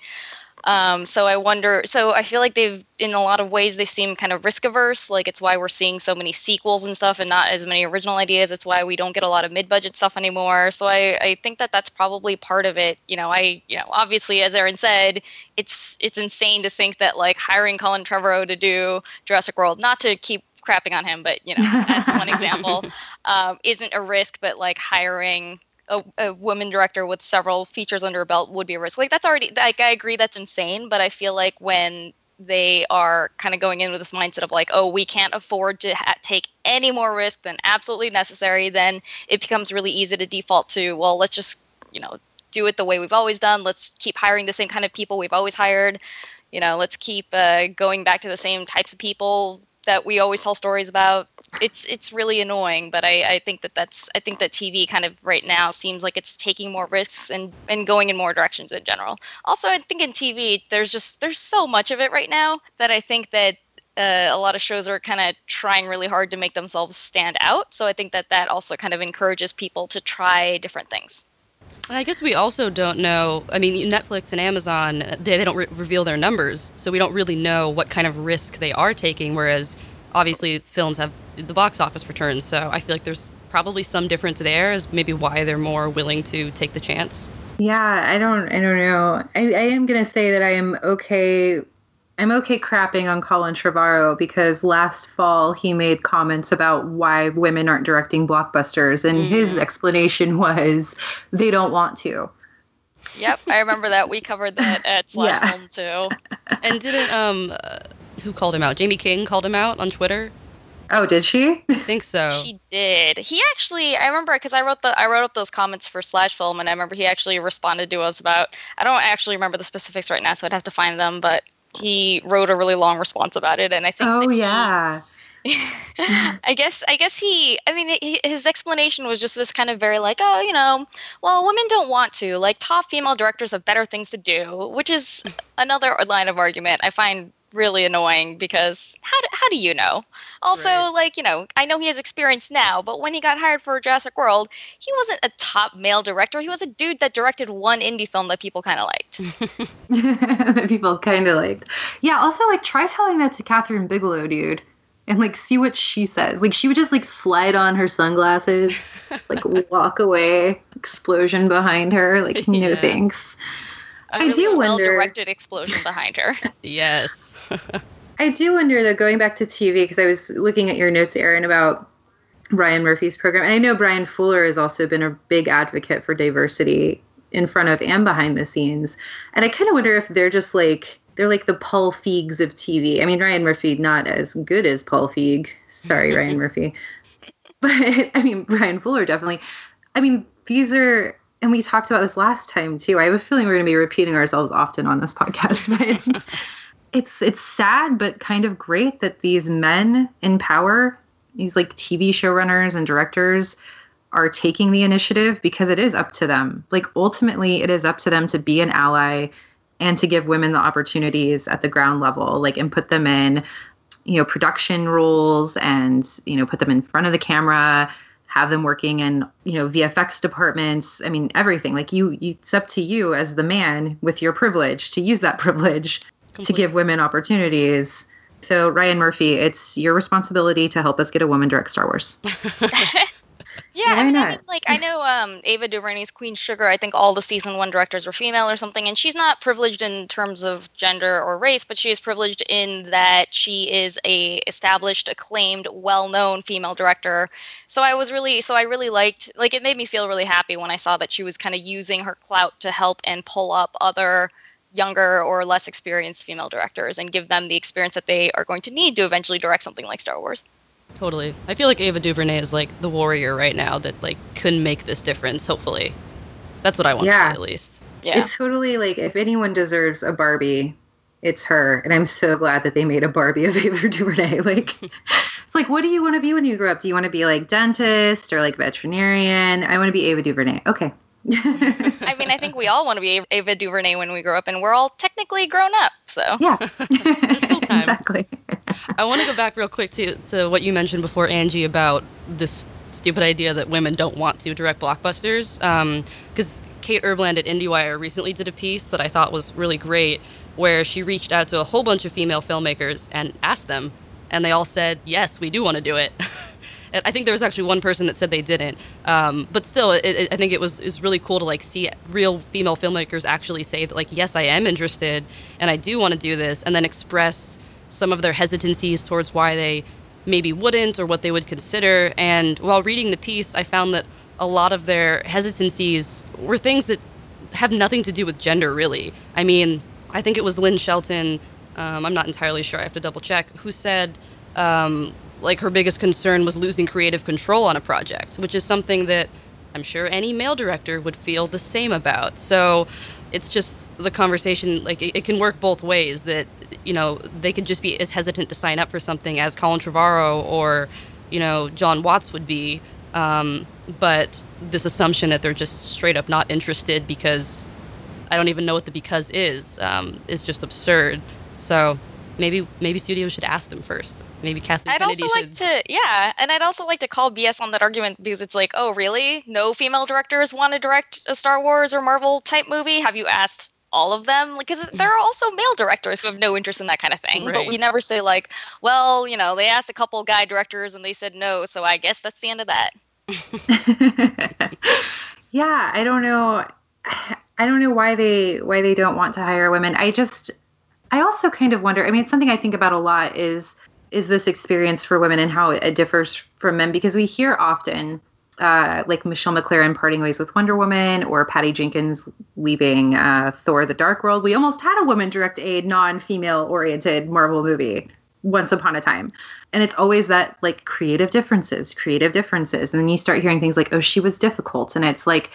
Um, so I wonder. So I feel like they've, in a lot of ways, they seem kind of risk averse. Like it's why we're seeing so many sequels and stuff, and not as many original ideas. It's why we don't get a lot of mid-budget stuff anymore. So I, I think that that's probably part of it. You know, I, you know, obviously, as Erin said, it's it's insane to think that like hiring Colin Trevorrow to do Jurassic World, not to keep crapping on him, but you know, as one example, um, isn't a risk. But like hiring a, a woman director with several features under a belt would be a risk. Like that's already like I agree that's insane, but I feel like when they are kind of going in with this mindset of like, oh, we can't afford to ha- take any more risk than absolutely necessary, then it becomes really easy to default to, well, let's just, you know, do it the way we've always done. Let's keep hiring the same kind of people we've always hired. You know, let's keep uh, going back to the same types of people that we always tell stories about it's it's really annoying but I, I think that that's i think that tv kind of right now seems like it's taking more risks and and going in more directions in general. Also i think in tv there's just there's so much of it right now that i think that uh, a lot of shows are kind of trying really hard to make themselves stand out. So i think that that also kind of encourages people to try different things and I guess we also don't know. I mean, Netflix and Amazon, they, they don't re- reveal their numbers, so we don't really know what kind of risk they are taking. Whereas, obviously, films have the box office returns. So I feel like there's probably some difference there as maybe why they're more willing to take the chance. Yeah, I don't I don't know. I, I am gonna say that I am okay I'm okay crapping on Colin Trevorrow because last fall he made comments about why women aren't directing blockbusters, and mm. his explanation was they don't want to. Yep, I remember that. We covered that at Slash yeah. Film too. And didn't um, uh, who called him out? Jaime King called him out on Twitter. Oh, did she? I think so. She did. He actually, I remember because I wrote the I wrote up those comments for Slash Film, and I remember he actually responded to us about. I don't actually remember the specifics right now, so I'd have to find them. But he wrote a really long response about it, and I think. Oh yeah. I guess I guess he I mean he, his explanation was just this kind of very like oh you know well women don't want to like top female directors have better things to do which is another line of argument I find really annoying because how do, how do you know? Also, Right. like, you know, I know he has experience now, but when he got hired for Jurassic World, he wasn't a top male director. He was a dude that directed one indie film that people kind of liked. that people kind of liked. Yeah, also like try telling that to Kathryn Bigelow, dude, and like see what she says. Like she would just like slide on her sunglasses, like walk away, explosion behind her. Like no Yes. thanks. A I really do wonder- well-directed explosion behind her. yes. I do wonder though, going back to TV, because I was looking at your notes, Erin, about Ryan Murphy's program. And I know Bryan Fuller has also been a big advocate for diversity in front of and behind the scenes. And I kind of wonder if they're just like they're like the Paul Feig's of TV. I mean, Ryan Murphy not as good as Paul Feig. Sorry, Ryan Murphy. But I mean, Bryan Fuller definitely. I mean, these are and we talked about this last time too. I have a feeling we're going to be repeating ourselves often on this podcast, but it's it's sad but kind of great that these men in power, these like TV showrunners and directors are taking the initiative because it is up to them. Like ultimately it is up to them to be an ally and to give women the opportunities at the ground level, like and put them in, you know, production roles and, you know, put them in front of the camera, have them working in, you know, VFX departments. I mean, everything. Like you, you it's up to you as the man with your privilege to use that privilege to give women opportunities. So Ryan Murphy, it's your responsibility to help us get a woman direct Star Wars. Yeah, Why I mean, I mean, like I know um, Ava DuVernay's Queen Sugar. I think all the season one directors were female or something, and she's not privileged in terms of gender or race, but she is privileged in that she is a established, acclaimed, well-known female director. So I was really, so I really liked, like, it made me feel really happy when I saw that she was kind of using her clout to help and pull up other younger or less experienced female directors and give them the experience that they are going to need to eventually direct something like Star Wars. Totally. I feel like Ava DuVernay is like the warrior right now that like can make this difference. Hopefully, that's what I want Yeah. to see at least. Yeah. It's totally like if anyone deserves a Barbie, it's her. And I'm so glad that they made a Barbie of Ava DuVernay. Like, it's like, what do you want to be when you grow up? Do you want to be like dentist or like veterinarian? I want to be Ava DuVernay. Okay. I mean, I think we all want to be Ava DuVernay when we grow up, and we're all technically grown up. So yeah. still time. Exactly. I want to go back real quick to to what you mentioned before, Angie, about this stupid idea that women don't want to direct blockbusters. Because Kate Erbland at IndieWire recently did a piece that I thought was really great, where she reached out to a whole bunch of female filmmakers and asked them, and they all said, "Yes, we do want to do it." I think there was actually one person that said they didn't, um, but still, it, it, I think it was it was really cool to like see real female filmmakers actually say that like, yes, I am interested and I do want to do this, and then express some of their hesitancies towards why they maybe wouldn't or what they would consider. And while reading the piece, I found that a lot of their hesitancies were things that have nothing to do with gender, really. I mean, I think it was Lynn Shelton. Um, I'm not entirely sure. I have to double check. Who said um, like her biggest concern was losing creative control on a project, which is something that I'm sure any male director would feel the same about. So it's just the conversation like it, it can work both ways that you know they could just be as hesitant to sign up for something as Colin Trevorrow or you know Jon Watts would be. Um, but this assumption that they're just straight up not interested because I don't even know what the because is um, is just absurd. So maybe maybe studios should ask them first maybe Kathleen I'd Kennedy also should like to, yeah, and I'd also like to call BS on that argument because it's like, oh, really? No female directors want to direct a Star Wars or Marvel type movie? Have you asked all of them? Because there are also male directors who have no interest in that kind of thing, but we never say like, well, you know, they asked a couple guy directors and they said no, so I guess that's the end of that. yeah, I don't know. I don't know why they why they don't want to hire women. I just I also kind of wonder. I mean, it's something I think about a lot is is this experience for women and how it differs from men because we hear often uh, like Michelle MacLaren parting ways with Wonder Woman or Patty Jenkins leaving uh, Thor: The Dark World. We almost had a woman direct a non-female oriented Marvel movie once upon a time. And it's always that like creative differences, creative differences. And then you start hearing things like, oh, she was difficult. And it's like,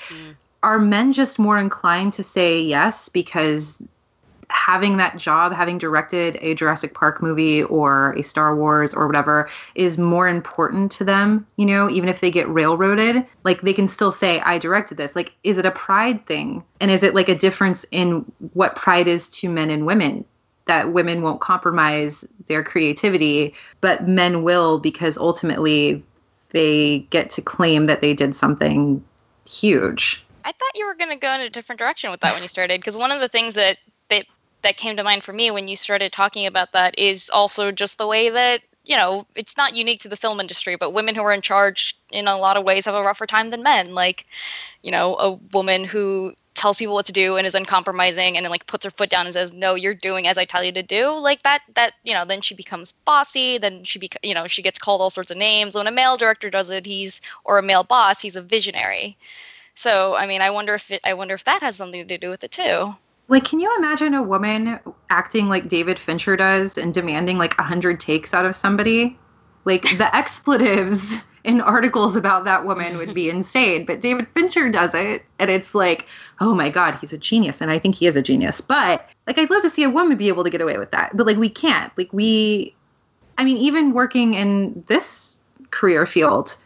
are men just more inclined to say yes because having that job, having directed a Jurassic Park movie or a Star Wars or whatever, is more important to them, you know, even if they get railroaded, like they can still say, I directed this. Like, is it a pride thing? And is it like a difference in what pride is to men and women? that women won't compromise their creativity, but men will because ultimately they get to claim that they did something huge. I thought you were going to go in a different direction with that when you started because one of the things that that came to mind for me when you started talking about that is also just the way that you know it's not unique to the film industry but women who are in charge in a lot of ways have a rougher time than men. Like you know a woman who tells people what to do and is uncompromising and then like puts her foot down and says no you're doing as i tell you to do like that that you know then she becomes bossy then she be you know she gets called all sorts of names. When a male director does it he's or a male boss he's a visionary. So i mean i wonder if it i wonder if that has something to do with it too like can you imagine a woman acting like david fincher does and demanding like 100 takes out of somebody like the expletives in articles about that woman would be insane. But David Fincher does it, and it's like, oh my god, he's a genius, and I think he is a genius. But like, I'd love to see a woman be able to get away with that, but like, we can't. Like, we, I mean, even working in this career field.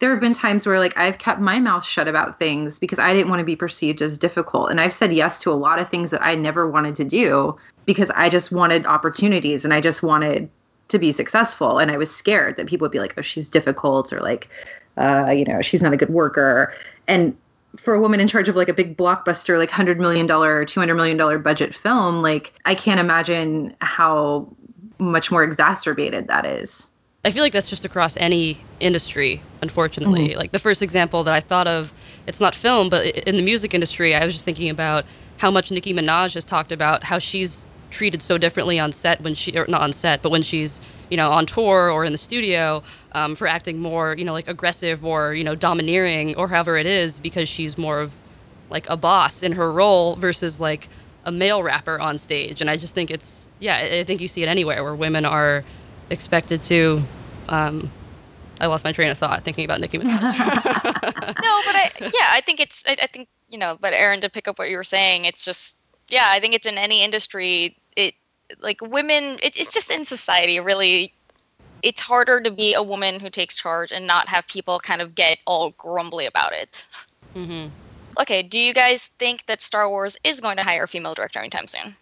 There have been times where like I've kept my mouth shut about things because I didn't want to be perceived as difficult. And I've said yes to a lot of things that I never wanted to do because I just wanted opportunities and I just wanted to be successful. And i was scared that people would be like oh she's difficult or like uh, you know she's not a good worker. And for a woman in charge of like a big blockbuster like 100 million dollar 200 million dollar budget film like i can't imagine how much more exacerbated that is i feel like that's just across any industry unfortunately mm-hmm. like the first example that i thought of it's not film but in the music industry i was just thinking about how much nicki minaj has talked about how she's treated so differently on set when she or not on set but when she's you know on tour or in the studio um, for acting more you know like aggressive or you know domineering or however it is because she's more of like a boss in her role versus like a male rapper on stage and i just think it's yeah i think you see it anywhere where women are expected to um, I lost my train of thought thinking about Nicki Minaj. no, but I, yeah, I think it's, I, I think, you know, but Erin, to pick up what you were saying, it's just, yeah, I think it's in any industry. It like women. It, it's just in society. Really, it's harder to be a woman who takes charge and not have people kind of get all grumbly about it. Mm-hmm. Okay, do you guys think that Star Wars is going to hire a female director anytime soon?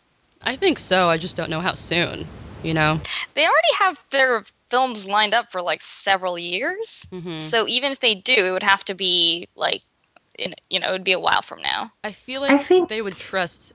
I think so. I just don't know how soon. You know, they already have their films lined up for like several years. Mm-hmm. So even if they do, it would have to be like, in, you know, it would be a while from now. I feel like I think they would trust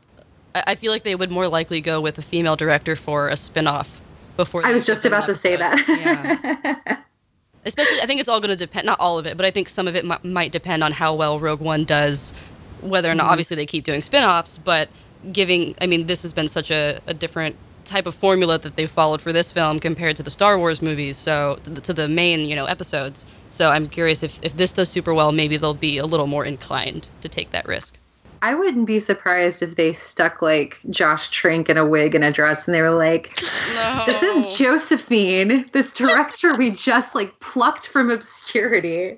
I feel like they would more likely go with a female director for a spin-off before. I was just about to say that. yeah. Especially, I think it's all going to depend. Not all of it, but I think some of it m- might depend on how well Rogue One does. Whether or not, mm-hmm. obviously, they keep doing spin-offs, but giving. I mean, this has been such a, a different type of formula that they followed for this film compared to the Star Wars movies, so to the main, you know, episodes. So I'm curious if, if this does super well, maybe they'll be a little more inclined to take that risk. I wouldn't be surprised if they stuck like Josh Trank in a wig and a dress and they were like, no. This is Josephine, this director we just like plucked from obscurity,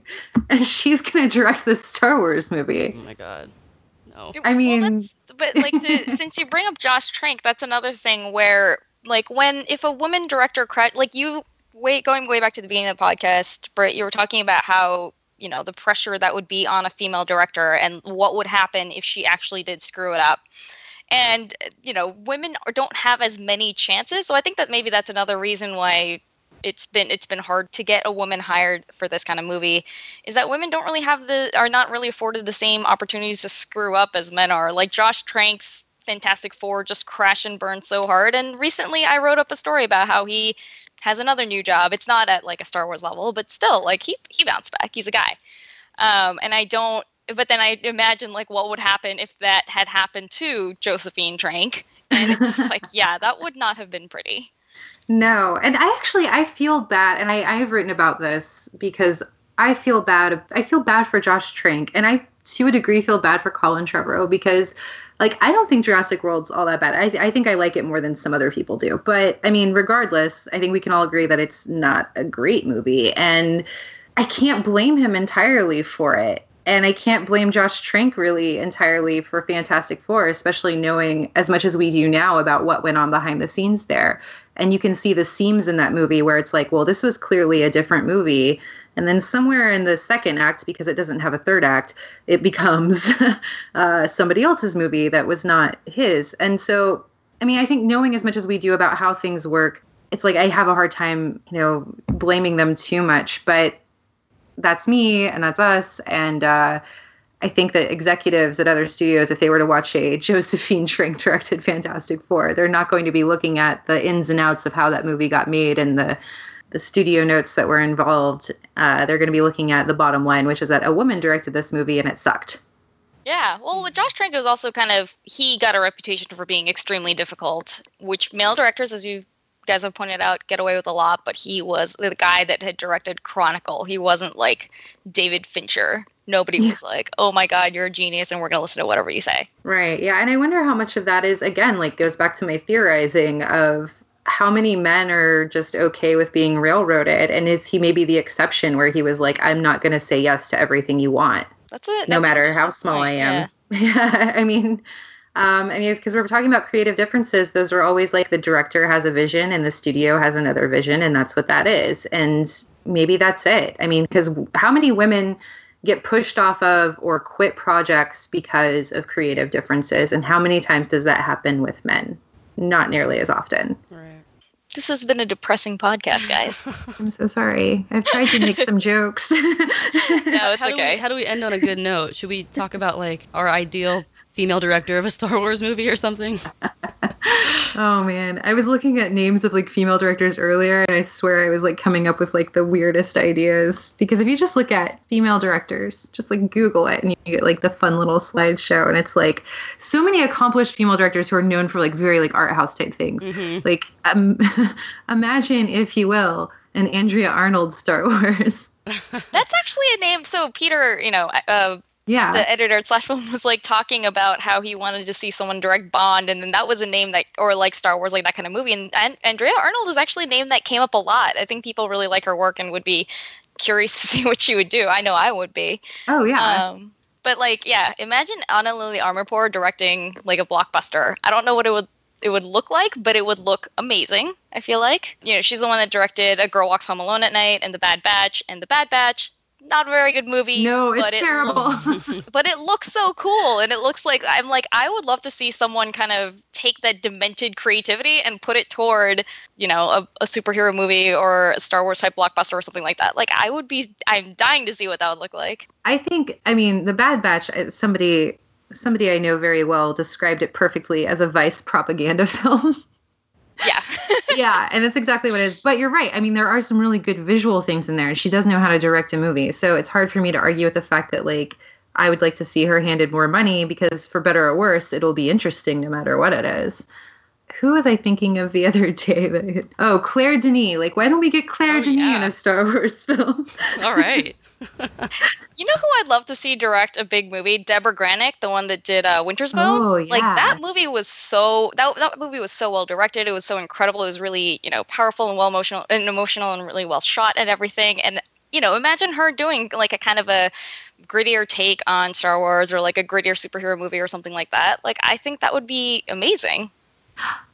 and she's gonna direct this Star Wars movie. Oh my god. No. I mean well, but like to, since you bring up Josh Trank, that's another thing where like when if a woman director like you wait going way back to the beginning of the podcast, Britt, you were talking about how you know the pressure that would be on a female director and what would happen if she actually did screw it up. And you know women don't have as many chances so i think that maybe that's another reason why it's been it's been hard to get a woman hired for this kind of movie is that women don't really have the are not really afforded the same opportunities to screw up as men are like josh trank's fantastic four just crash and burn so hard and recently i wrote up a story about how he has another new job. It's not at like a Star Wars level, but still, like he he bounced back. He's a guy. Um, and I don't. But then I imagine like what would happen if that had happened to Josephine Trank, and it's just like, yeah, that would not have been pretty. No, and I actually I feel bad, and I I have written about this because I feel bad. I feel bad for Josh Trank, and I to a degree feel bad for Colin Trevorrow because like I don't think Jurassic World's all that bad. I, I think I like it more than some other people do. But I mean, regardless, I think we can all agree that it's not a great movie, and I can't blame him entirely for it. And I can't blame Josh Trank really entirely for Fantastic Four, especially knowing as much as we do now about what went on behind the scenes there. And you can see the seams in that movie where it's like, well, this was clearly a different movie and then somewhere in the second act, because it doesn't have a third act, it becomes uh, somebody else's movie that was not his. And so I mean, I think knowing as much as we do about how things work, it's like I have a hard time, you know, blaming them too much. But that's me and that's us. And uh, I think that executives at other studios, if they were to watch a Josephine Shrink directed Fantastic Four, they're not going to be looking at the ins and outs of how that movie got made and the the studio notes that were involved. Uh, they're going to be looking at the bottom line, which is that a woman directed this movie and it sucked. Yeah, well, with Josh Trank, was also kind of he got a reputation for being extremely difficult, which male directors, as you guys have pointed out, get away with a lot. But he was the guy that had directed Chronicle. He wasn't like David Fincher. Nobody yeah. was like, "Oh my God, you're a genius," and we're gonna listen to whatever you say. Right. Yeah, and I wonder how much of that is again like goes back to my theorizing of how many men are just okay with being railroaded and is he maybe the exception where he was like i'm not going to say yes to everything you want that's it no matter how small point. i am yeah, yeah i mean um, I mean, because we're talking about creative differences, those are always like the director has a vision and the studio has another vision, and that's what that is. And maybe that's it. I mean, because how many women get pushed off of or quit projects because of creative differences, and how many times does that happen with men? Not nearly as often. Right. This has been a depressing podcast, guys. I'm so sorry. I've tried to make some jokes. no, it's how okay. Do we, how do we end on a good note? Should we talk about like our ideal female director of a Star Wars movie or something? oh man, I was looking at names of like female directors earlier, and I swear I was like coming up with like the weirdest ideas. Because if you just look at female directors, just like Google it, and you get like the fun little slideshow, and it's like so many accomplished female directors who are known for like very like art house type things. Mm-hmm. Like, um, imagine if you will, an Andrea Arnold Star Wars. That's actually a name. So Peter, you know, uh, yeah. the editor at slash film was like talking about how he wanted to see someone direct bond and then that was a name that or like star wars like that kind of movie and, and andrea arnold is actually a name that came up a lot. I think people really like her work and would be curious to see what she would do. I know i would be. Oh yeah. Um, but like yeah imagine ana lily amirpour directing like a blockbuster. I don't know what it would it would look like, but it would look amazing. I feel like. You know she's the one that directed A Girl Walks Home Alone at Night and The Bad Batch and The Bad Batch not a very good movie. No, it's it terrible. Looks, but it looks so cool, and it looks like I'm like I would love to see someone kind of take that demented creativity and put it toward you know a, a superhero movie or a Star Wars type blockbuster or something like that. Like I would be, I'm dying to see what that would look like. I think, I mean, the Bad Batch. Uh, somebody, somebody I know very well described it perfectly as a vice propaganda film. Yeah. yeah, and that's exactly what it is. But you're right. I mean, there are some really good visual things in there, and she does know how to direct a movie. So it's hard for me to argue with the fact that like I would like to see her handed more money because for better or worse, it'll be interesting no matter what it is. Who was I thinking of the other day? That, oh, Claire Denis. Like, why don't we get Claire oh, Denis yeah. in a Star Wars film? All right. You know who I'd love to see direct a big movie? Debra Granik, the one that did uh, Winter's Bone. Oh, yeah. Like that movie was so that that movie was so well directed. It was so incredible. It was really you know powerful and well emotional and emotional and really well shot and everything. And you know, imagine her doing like a kind of a grittier take on Star Wars or like a grittier superhero movie or something like that. Like I think that would be amazing.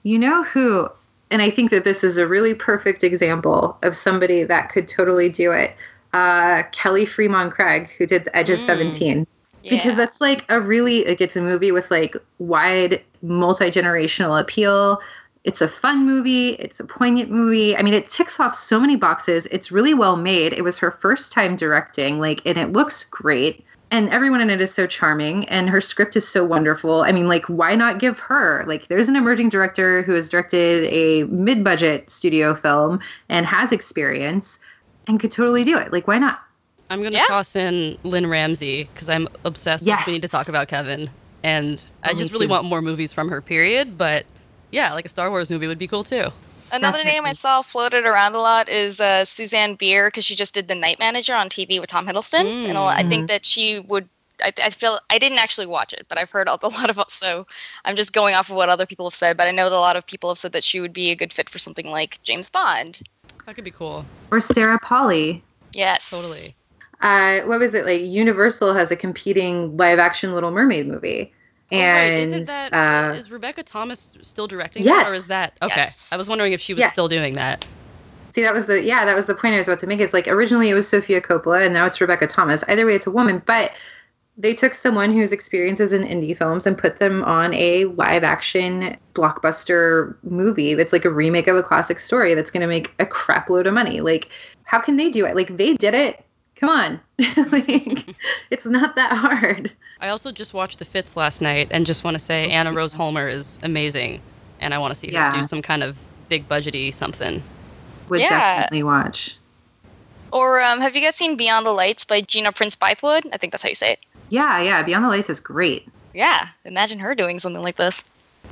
You know who and I think that this is a really perfect example of somebody that could totally do it uh, Kelly Fremon Craig, who did The Edge of mm. 17. Yeah. Because that's like a really, like, it's a movie with like wide multi generational appeal. It's a fun movie. It's a poignant movie. I mean, it ticks off so many boxes. It's really well made. It was her first time directing, like, and it looks great. And everyone in it is so charming, and her script is so wonderful. I mean, like, why not give her? Like, there's an emerging director who has directed a mid budget studio film and has experience and could totally do it. Like, why not? I'm gonna yeah. toss in Lynne Ramsay because I'm obsessed yes. with. We need to talk about Kevin, and oh, I just really too. want more movies from her. Period. But yeah, like a Star Wars movie would be cool too. Another Definitely. name I saw floated around a lot is uh, Susanne Bier because she just did The Night Manager on TV with Tom Hiddleston, mm. and I think that she would. I, I, feel I didn't actually watch it, but I've heard a lot of so I'm just going off of what other people have said. But I know that a lot of people have said that she would be a good fit for something like James Bond. That could be cool. Or Sarah Polley. Yes. Totally. Uh, what was it like? Universal has a competing live action Little Mermaid movie. And oh, right. isn't that uh, is Rebecca Thomas still directing yes. that, or is that okay? Yes. I was wondering if she was yes. still doing that. See, that was the yeah, that was the point I was about to make. It's like originally it was Sofia Coppola, and now it's Rebecca Thomas. Either way, it's a woman, but they took someone whose experiences in indie films and put them on a live action blockbuster movie that's like a remake of a classic story that's going to make a crap load of money. Like, how can they do it? Like, they did it. Come on. like, it's not that hard. I also just watched The Fits last night and just want to say Anna Rose Holmer is amazing. And I want to see Yeah. her do some kind of big budgety something. Would Yeah. definitely watch. Or um, have you guys seen Beyond the Lights by Gina Prince Bythewood? I think that's how you say it. Yeah, yeah. Beyond the Lights is great. Yeah, imagine her doing something like this.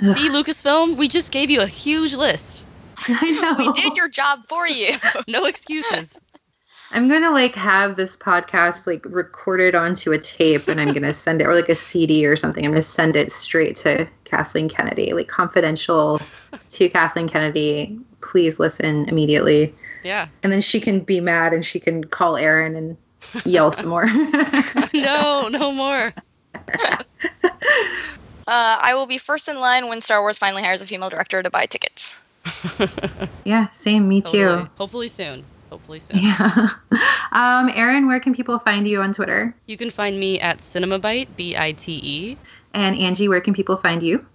See, Lucasfilm, we just gave you a huge list. I know. We did your job for you. No excuses. I'm gonna like have this podcast like recorded onto a tape and I'm gonna send it or like a CD or something. I'm gonna send it straight to Kathleen Kennedy, like confidential to Kathleen Kennedy. Please listen immediately. Yeah. And then she can be mad and she can call Erin and yell some more. No, no more. Uh, I will be first in line when Star Wars finally hires a female director to buy tickets. yeah, same, me too. Hopefully soon. Hopefully soon. Yeah. Um, Erin, where can people find you on Twitter? You can find me at Cinemabite, B I T E. And Angie, where can people find you?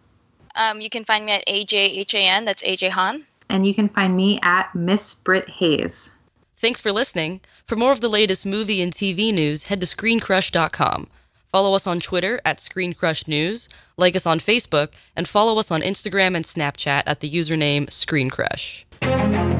Um, you can find me at AJHAN, that's AJ Han. And you can find me at Miss Britt Hayes. Thanks for listening. For more of the latest movie and TV news, head to screencrush.com. Follow us on Twitter at ScreenCrushNews, like us on Facebook, and follow us on Instagram and Snapchat at the username ScreenCrush.